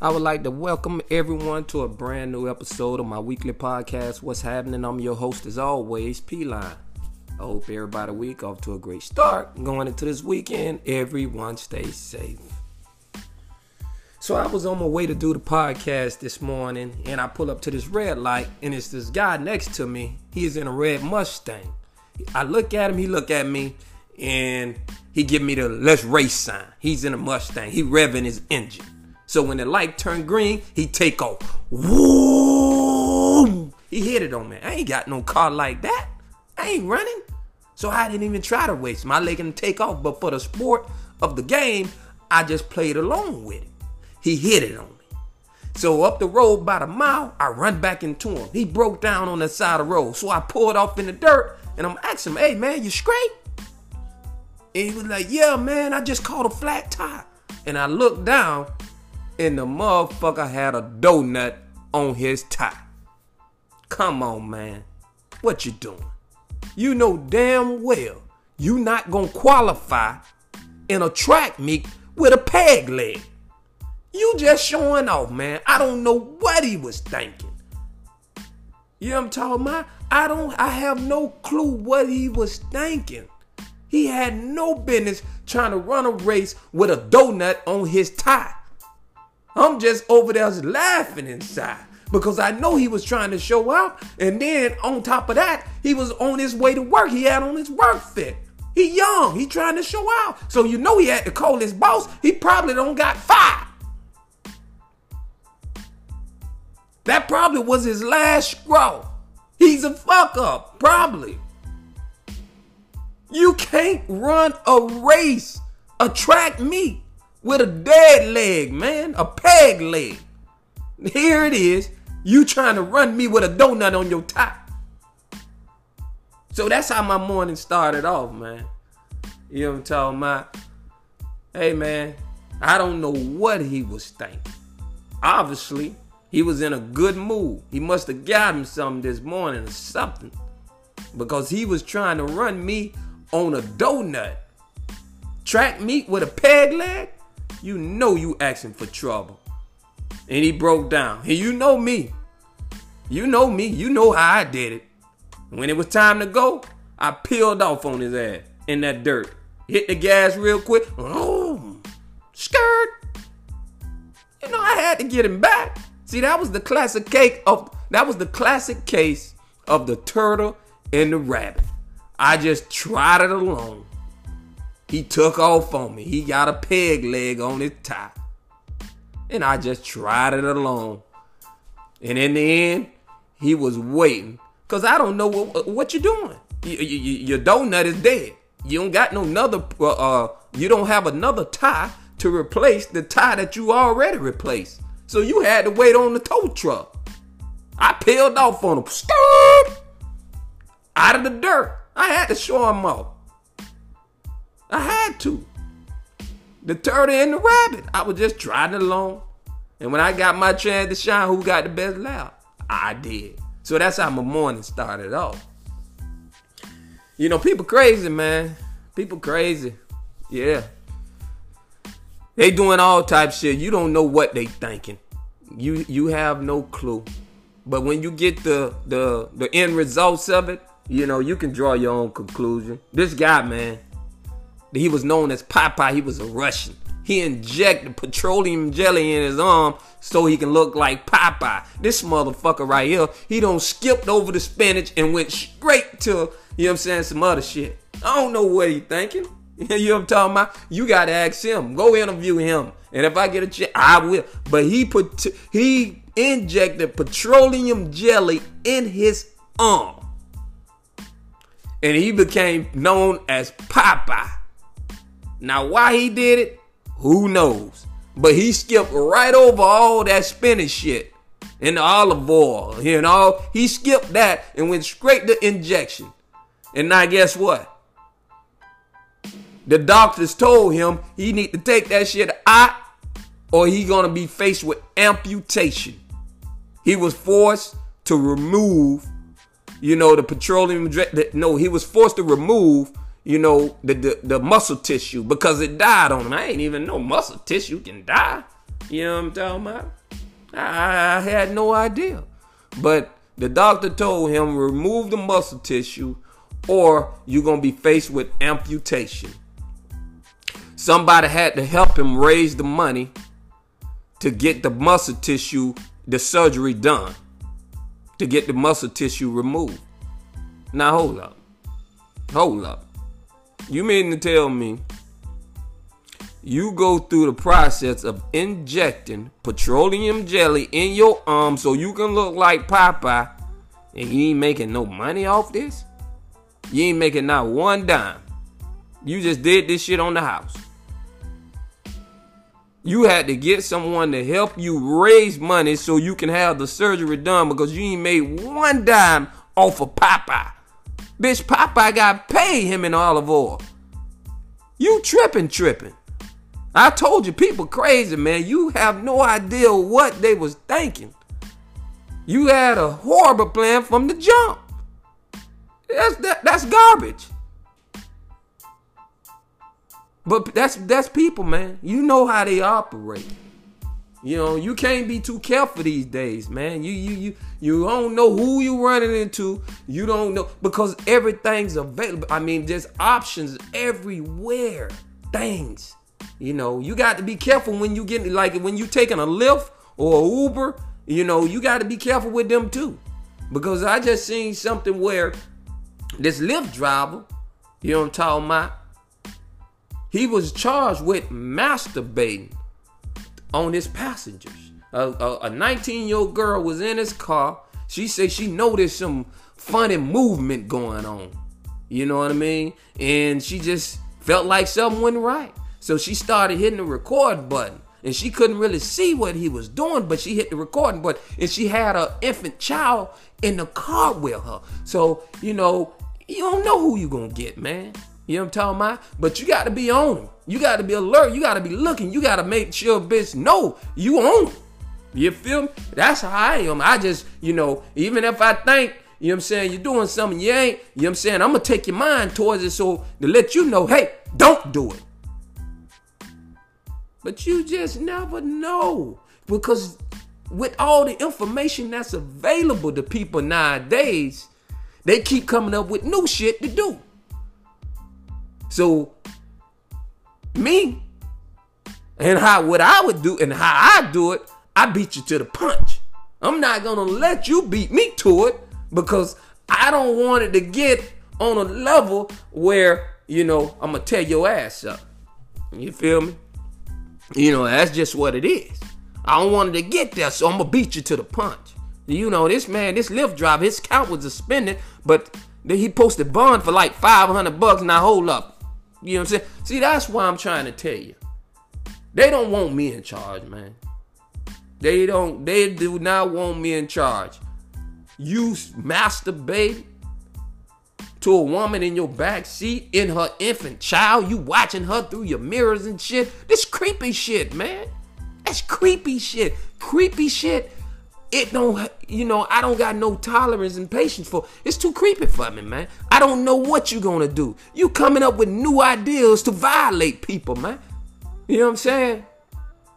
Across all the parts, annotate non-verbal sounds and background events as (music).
I would like to welcome everyone to a brand new episode of my weekly podcast, What's Happening? I'm your host, as always, P Line. I hope everybody week off to a great start. Going into this weekend, everyone stay safe. So I was on my way to do the podcast this morning, and I pull up to this red light, and it's this guy next to me. He is in a red Mustang. I look at him, he look at me, and he give me the let's race sign. He's in a Mustang. He revving his engine. So when the light turned green, he take off. Woo! He hit it on me. I ain't got no car like that. I ain't running. So I didn't even try to race. My leg and take off. But for the sport of the game, I just played along with it. He hit it on me. So up the road about a mile, I run back into him. He broke down on the side of the road. So I pulled off in the dirt and I'm asking him, hey man, you straight? And he was like, yeah, man, I just caught a flat tire. And I looked down and the motherfucker had a donut on his tie. Come on, man. What you doing? You know damn well you not gonna qualify in a track meet with a peg leg. You just showing off, man. I don't know what he was thinking. You know what I'm talking about? I don't I have no clue what he was thinking. He had no business trying to run a race with a donut on his tie. I'm just over there laughing inside because I know he was trying to show up. And then on top of that, he was on his way to work. He had on his work fit. He young. He trying to show out. So you know he had to call his boss. He probably don't got fired. That probably was his last scroll. He's a fuck up, probably. You can't run a race, a track meet with a dead leg, man, a peg leg. Here it is. You trying to run me with a donut on your top. So that's how my morning started off, man. You know what I'm talking about? Hey, man, I don't know what he was thinking. Obviously, he was in a good mood. He must have got him something this morning or something. Because he was trying to run me on a donut. Track meet with a peg leg? You know you asking for trouble. And he broke down. And you know me. You know me. You know how I did it. When it was time to go, I peeled off on his ass in that dirt. Hit the gas real quick. Oh, skirt. You know, I had to get him back. See, that was the classic cake of that was the classic case of the turtle and the rabbit. I just trotted along. He took off on me. He got a peg leg on his tie. And I just tried it along. And in the end, he was waiting. Because I don't know what, what you're doing. You, you, you, your donut is dead. You don't got no another, uh, uh, you don't have another tie to replace the tie that you already replaced. So you had to wait on the tow truck. I peeled off on him. Skirt! Out of the dirt. I had to show him off. I had to. The turtle and the rabbit. I was just trotting along. And when I got my chance to shine, who got the best laugh? I did. So that's how my morning started off. You know, people crazy, man. People crazy. Yeah. They doing all type shit. You don't know what they thinking. You you have no clue. But when you get the the the end results of it, you know, you can draw your own conclusion. This guy, man, He was known as Popeye. He was a Russian. He injected petroleum jelly in his arm so he can look like Popeye. This motherfucker right here, he don't skipped over the spinach and went straight to, you know what I'm saying, some other shit. I don't know what he thinking. (laughs) you know what I'm talking about? You gotta ask him. Go interview him. And if I get a chance, I will. But he put he injected petroleum jelly in his arm. And he became known as Popeye. Now why he did it, who knows? But he skipped right over all that spinach shit and the olive oil, you know. He skipped that and went straight to injection. And now guess what? The doctors told him he need to take that shit out or he gonna be faced with amputation. He was forced to remove, you know, the petroleum. No, he was forced to remove, you know, the, the, the muscle tissue because it died on him. I ain't even know muscle tissue can die. You know what I'm talking about? I, I had no idea. But the doctor told him remove the muscle tissue or you're going to be faced with amputation. Somebody had to help him raise the money to get the muscle tissue, the surgery done, to get the muscle tissue removed. Now hold up. Hold up. You mean to tell me you go through the process of injecting petroleum jelly in your arm so you can look like Popeye and you ain't making no money off this? You ain't making not one dime. You just did this shit on the house. You had to get someone to help you raise money so you can have the surgery done because you ain't made one dime off of Popeye. Bitch, Popeye got paid him in olive oil. You tripping, tripping. I told you, people crazy, man. You have no idea what they was thinking. You had a horrible plan from the jump. That's that, that's garbage. But that's that's people, man. You know how they operate. You know, you can't be too careful these days, man. You you you you don't know who you running into. You don't know because everything's available. I mean, there's options everywhere. Things. You know, you got to be careful when you get like when you taking a Lyft or a Uber, you know, you got to be careful with them too. Because I just seen something where this Lyft driver, you know I'm talking about, he was charged with masturbating on his passengers. A 19 year old girl was in his car. She said she noticed some funny movement going on. You know what I mean? And she just felt like something went right. So she started hitting the record button. And she couldn't really see what he was doing, but she hit the recording button. And she had an infant child in the car with her. So, you know, you don't know who you're gonna get, man. You know what I'm talking about? But you got to be on them. You got to be alert. You got to be looking. You got to make sure, bitch, no, you on. You feel me? That's how I am. I just, you know, even if I think, you know what I'm saying, you're doing something you ain't, you know what I'm saying, I'm going to take your mind towards it so to let you know, hey, don't do it. But you just never know. Because with all the information that's available to people nowadays, they keep coming up with new shit to do. So me and how what I would do and how I do it, I beat you to the punch. I'm not gonna let you beat me to it because I don't want it to get on a level where you know I'm gonna tear your ass up. You feel me? You know that's just what it is. I don't want it to get there, so I'm gonna beat you to the punch. You know this man, this Lyft driver, his count was suspended, but he posted bond for like 500 bucks. Now hold up, you know what I'm saying? See, that's why I'm trying to tell you. They don't want me in charge, man. They don't, they do not want me in charge. You masturbate to a woman in your back seat in her infant child, you watching her through your mirrors and shit. This creepy shit, man. That's creepy shit. Creepy shit it don't you know i don't got no tolerance and patience for it's too creepy for me man. I don't know what you gonna do. You coming up with new ideas to violate people man. You know what i'm saying?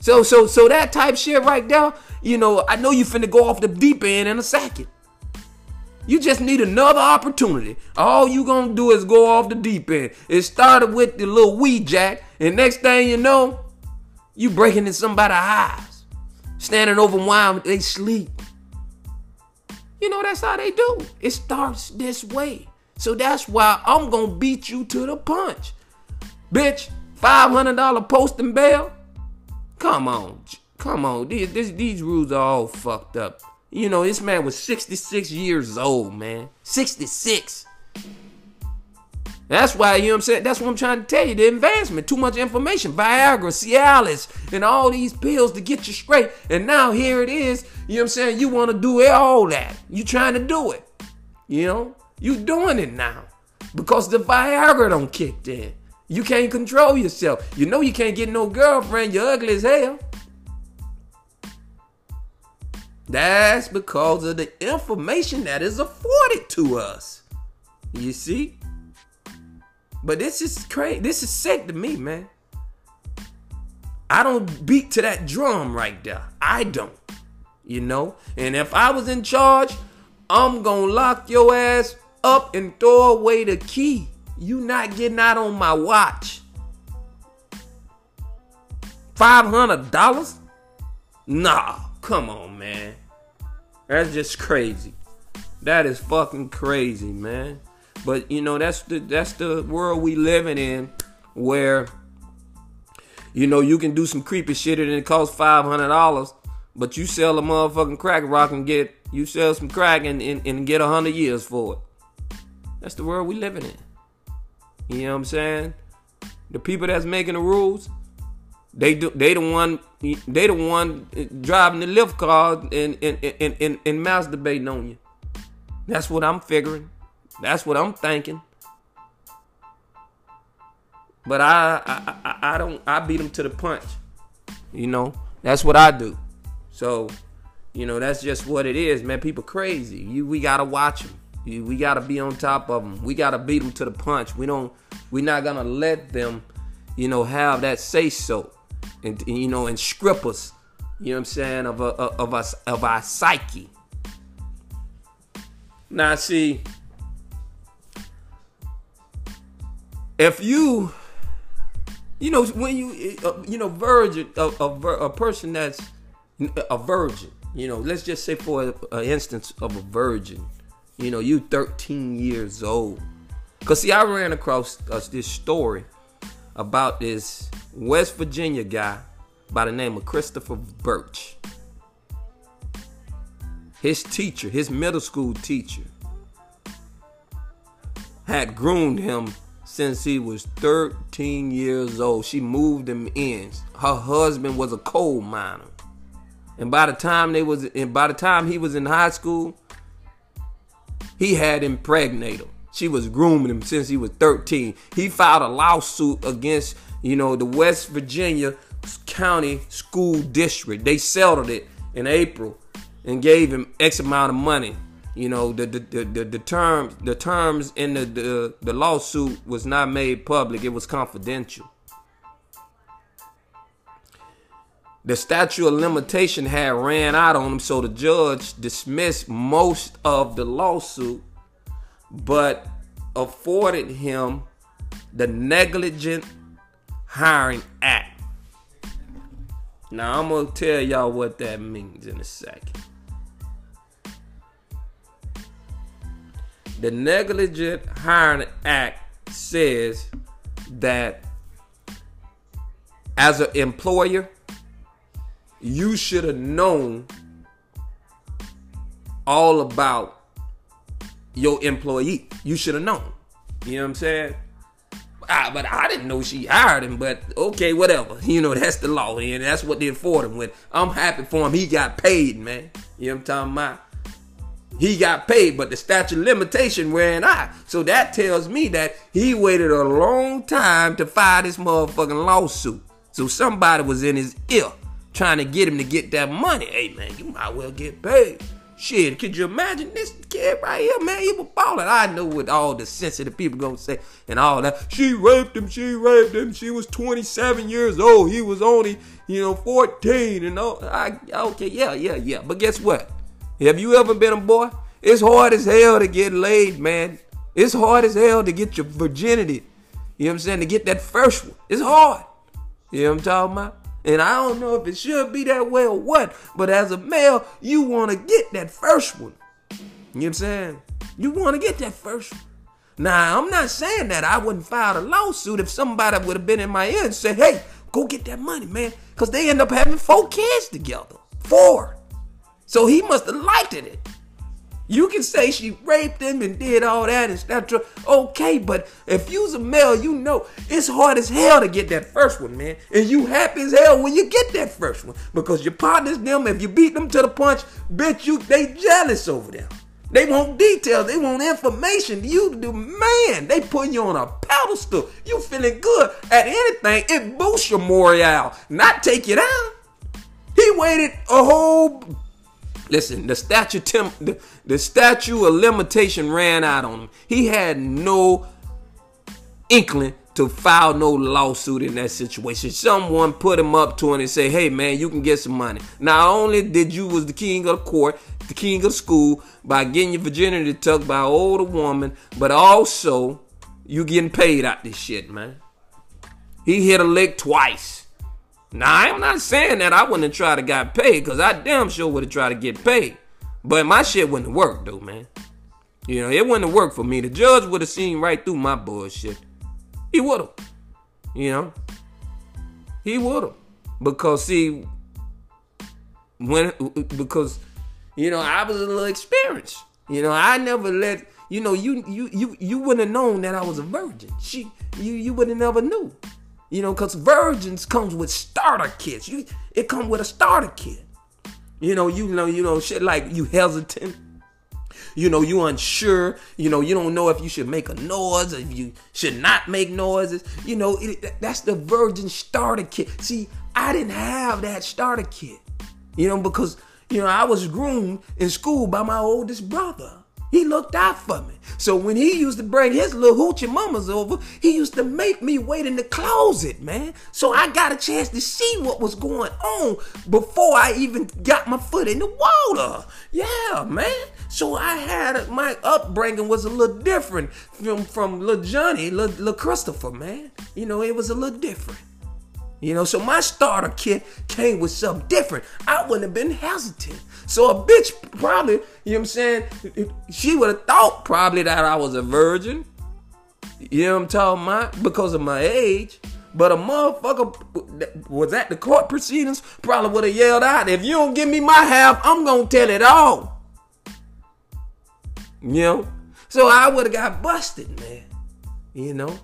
So so so that type shit right there you know i know you finna go off the deep end in a second. You just need another opportunity. All you gonna do is go off the deep end. It started with the little weed jack, and next thing you know, you breaking in somebody's eyes, standing over while they sleep. You know that's how they do. It starts this way. So that's why I'm gonna beat you to the punch. Bitch, $500 posting bail? Come on. Come on. These, these, these rules are all fucked up. You know, this man was 66 years old, man. 66. That's why, you know what I'm saying? That's what I'm trying to tell you. The advancement, too much information. Viagra, Cialis, and all these pills to get you straight. And now here it is. You know what I'm saying? You want to do all that. You trying to do it. You know? You doing it now. Because the Viagra don't kick in. You can't control yourself. You know you can't get no girlfriend. You're ugly as hell. That's because of the information that is afforded to us. You see? But this is crazy. This is sick to me, man. I don't beat to that drum right there. I don't. You know? And if I was in charge, I'm gonna lock your ass up and throw away the key. You not getting out on my watch. $500? Nah, come on, man. That's just crazy. That is fucking crazy, man. But you know, that's the that's the world we living in where you know you can do some creepy shit and it costs five hundred dollars, but you sell a motherfucking crack rock and get you sell some crack and, and, and get a hundred years for it. That's the world we living in. You know what I'm saying? The people that's making the rules, they do they the one they the one driving the Lyft car and and, and, and, and masturbating on you. That's what I'm figuring. That's what I'm thinking. But I I, I, I don't I beat them to the punch. You know, that's what I do. So, you know, that's just what it is, man. People crazy. You we gotta watch them. We got to be on top of them. We got to beat them to the punch. We don't. We're not gonna let them, you know, have that say so, and you know, and script us. You know what I'm saying of a, of us of our psyche. Now, see, if you, you know, when you, uh, you know, virgin, a, a, a person that's a virgin. You know, let's just say for an instance of a virgin you know, you 13 years old. Cause see, I ran across uh, this story about this West Virginia guy by the name of Christopher Birch. His teacher, his middle school teacher, had groomed him since he was 13 years old. She moved him in. Her husband was a coal miner. And by the time they was and by the time he was in high school, he had impregnated him. She was grooming him since he was 13. He filed a lawsuit against, you know, the West Virginia County School District. They settled it in April and gave him X amount of money. You know, the the, the, the, the terms the terms in the, the the lawsuit was not made public. It was confidential. the statute of limitation had ran out on him, so the judge dismissed most of the lawsuit, but afforded him the negligent hiring act. Now I'm gonna tell y'all what that means in a second. The negligent hiring act says that as an employer you should have known all about your employee. You should have known. You know what I'm saying? Ah, but I didn't know she hired him. But okay, whatever. (laughs) You know that's the law, and that's what they afford him with. I'm happy for him. He got paid, man. You know what I'm talking about? He got paid, but the statute limitation ran out. So that tells me that he waited a long time to file this motherfucking lawsuit. So somebody was in his ear trying to get him to get that money. Hey man, you might well get paid. Shit, could you imagine this kid right here, man? He was balling. I know what all the sensitive people gonna say and all that. She raped him, she raped him. She was 27 years old. He was only, you know, 14 and all. I, okay, yeah, yeah, yeah. But guess what? Have you ever been a boy It's hard as hell to get laid, man. It's hard as hell to get your virginity. You know what I'm saying? To get that first one. It's hard. You know what I'm talking about? And I don't know if it should be that way or what, but as a male, you want to get that first one. You know what I'm saying? You want to get that first one. Now, I'm not saying that I wouldn't file a lawsuit if somebody would have been in my ear and said, hey, go get that money, man. Because they end up having four kids together. Four. So he must have liked it. You can say she raped him and did all that and stuff. Okay, but if you's a male, you know it's hard as hell to get that first one, man. And you happy as hell when you get that first one. Because your partners, them, if you beat them to the punch, bitch, you they jealous over them. They want details. They want information. You do, man. They putting you on a pedestal. You feeling good at anything. It boosts your morale, not take you down. He waited a whole Listen, the statute the, the statute of limitation ran out on him. He had no inkling to file no lawsuit in that situation. Someone put him up to it and say, "Hey man, you can get some money." Not only did you was the king of the court, the king of school by getting your virginity tucked by an older woman, but also you getting paid out this shit, man. He hit a lick twice. Now, I'm not saying that I wouldn't have tried to got paid, because I damn sure would have tried to get paid. But my shit wouldn't have worked, though, man. You know, it wouldn't have worked for me. The judge would have seen right through my bullshit. He would have. You know? He would have. Because, see, when, because, you know, I was a little experienced. You know, I never let, you know, you you you you wouldn't have known that I was a virgin. She you you would have never knew. You know, cause virgins comes with starter kits. You it come with a starter kit. You know, you know, you know, shit like you hesitant. You know, you unsure. You know, you don't know if you should make a noise, or if you should not make noises. You know, it, that's the virgin starter kit. See, I didn't have that starter kit. You know, because you know I was groomed in school by my oldest brother. He looked out for me. So when he used to bring his little hoochie mamas over, he used to make me wait in the closet, man. So I got a chance to see what was going on before I even got my foot in the water. Yeah, man. So I had my upbringing was a little different from from little Johnny, little, little Christopher, man. You know, it was a little different. You know, so my starter kit came with something different. I wouldn't have been hesitant. So a bitch probably, you know what I'm saying, she would have thought probably that I was a virgin. You know what I'm talking about? Because of my age. But a motherfucker was at the court proceedings probably would have yelled out, if you don't give me my half, I'm gonna tell it all. You know? So I would have got busted, man. You know?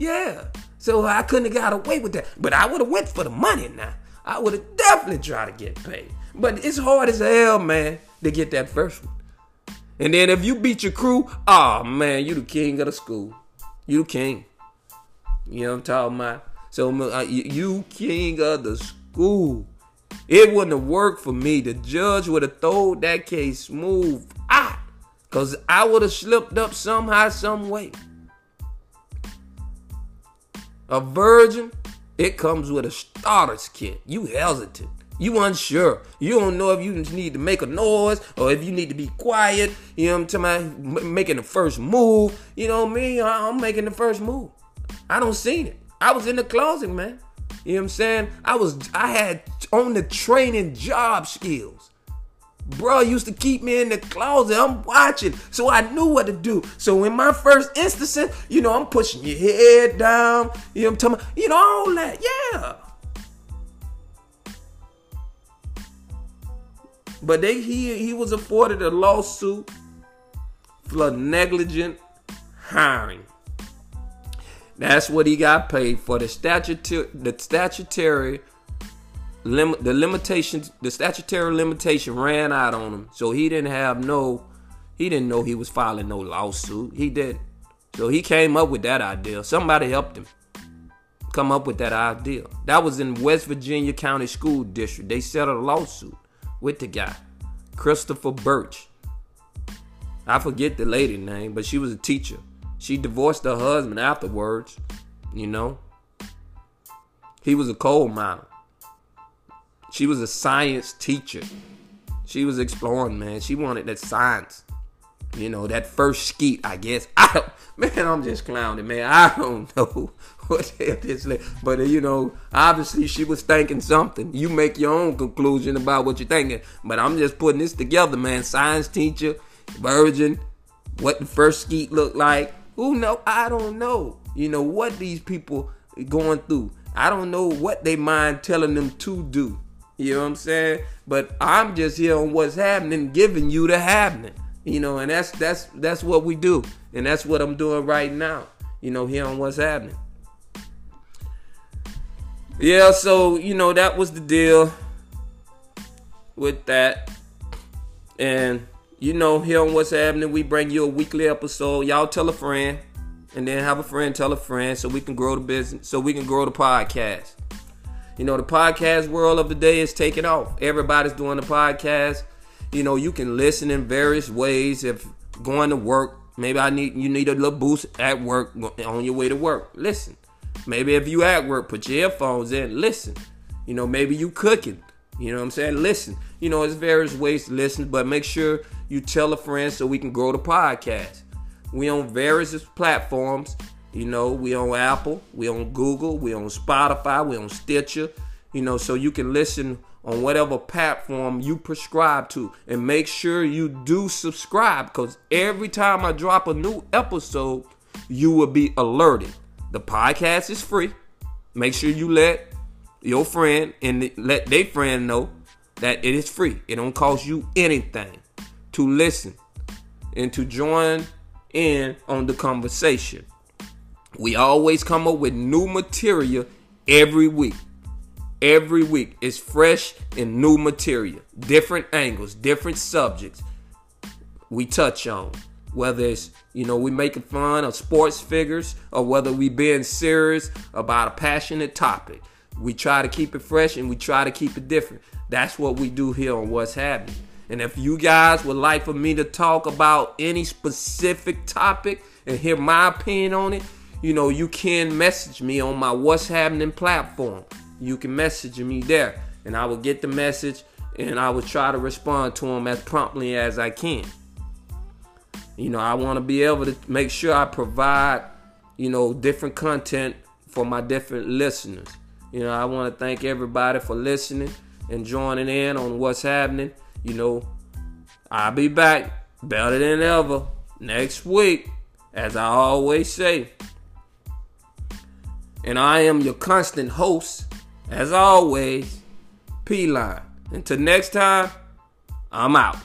Yeah. So I couldn't have got away with that. But I would have went for the money now. I would have definitely tried to get paid. But it's hard as hell, man, to get that first one. And then if you beat your crew, oh man, you the king of the school. You the king. You know what I'm talking about? So uh, you king of the school. It wouldn't have worked for me. The judge would have thrown that case smooth out. Cause I would have slipped up somehow, some way. A virgin, it comes with a starter's kit. You hesitant. You unsure. You don't know if you need to make a noise or if you need to be quiet. You know what I'm talking about? Making the first move. You know me, I'm making the first move. I don't see it. I was in the closet, man. You know what I'm saying? I was I had on the training job skills. Bro used to keep me in the closet. I'm watching. So I knew what to do. So in my first instance, you know, I'm pushing your head down. You know I'm talking? You know, all that. Yeah. But they he he was afforded a lawsuit for negligent hiring. That's what he got paid for. The statutory the statutory lim- the limitations, the statutory limitation ran out on him, so he didn't have no, he didn't know he was filing no lawsuit. He did, so he came up with that idea. Somebody helped him come up with that idea. That was in West Virginia County School District. They settled a lawsuit with the guy, Christopher Birch. I forget the lady name, but she was a teacher. She divorced her husband afterwards, you know. He was a coal miner. She was a science teacher. She was exploring, man. She wanted that science. You know, that first skeet, I guess. (laughs) I don't, man, I'm just clowning, man. I don't (laughs) know what the hell this is. but uh, you know, obviously she was thinking something. You make your own conclusion about what you're thinking, but I'm just putting this together, man. Science teacher, virgin, what the first skeet looked like. Who know? I don't know. You know what these people going through. I don't know what they mind telling them to do. You know what I'm saying? But I'm just here on what's happening, giving you the happening. You know, and that's that's that's what we do. And that's what I'm doing right now. You know, here on what's happening. Yeah, so you know, that was the deal with that. And you know, here on what's happening, we bring you a weekly episode. Y'all tell a friend, and then have a friend tell a friend so we can grow the business, so we can grow the podcast. You know, the podcast world of the day is taking off. Everybody's doing the podcast. You know, you can listen in various ways. If going to work, maybe I need you need a little boost at work on your way to work. Listen. Maybe if you at work, put your earphones in, listen. You know, maybe you cooking. You know what I'm saying? Listen. You know, there's various ways to listen, but make sure you tell a friend so we can grow the podcast. We on various platforms. You know, we on Apple, we on Google, we on Spotify, we on Stitcher. You know, so you can listen on whatever platform you prescribe to. And make sure you do subscribe because every time I drop a new episode, you will be alerted. The podcast is free. Make sure you let your friend and let their friend know that it is free. It don't cost you anything to listen and to join in on the conversation. We always come up with new material every week. Every week is fresh and new material, different angles, different subjects we touch on. Whether it's, you know, we making fun of sports figures or whether we being serious about a passionate topic. We try to keep it fresh and we try to keep it different. That's what we do here on What's Happening. And if you guys would like for me to talk about any specific topic and hear my opinion on it, you know, you can message me on my What's Happening platform. You can message me there, and I will get the message and I will try to respond to them as promptly as I can. You know, I want to be able to make sure I provide, you know, different content for my different listeners. You know, I want to thank everybody for listening and joining in on what's happening. You know, I'll be back better than ever next week, as I always say. And I am your constant host, as always, P Line. Until next time, I'm out.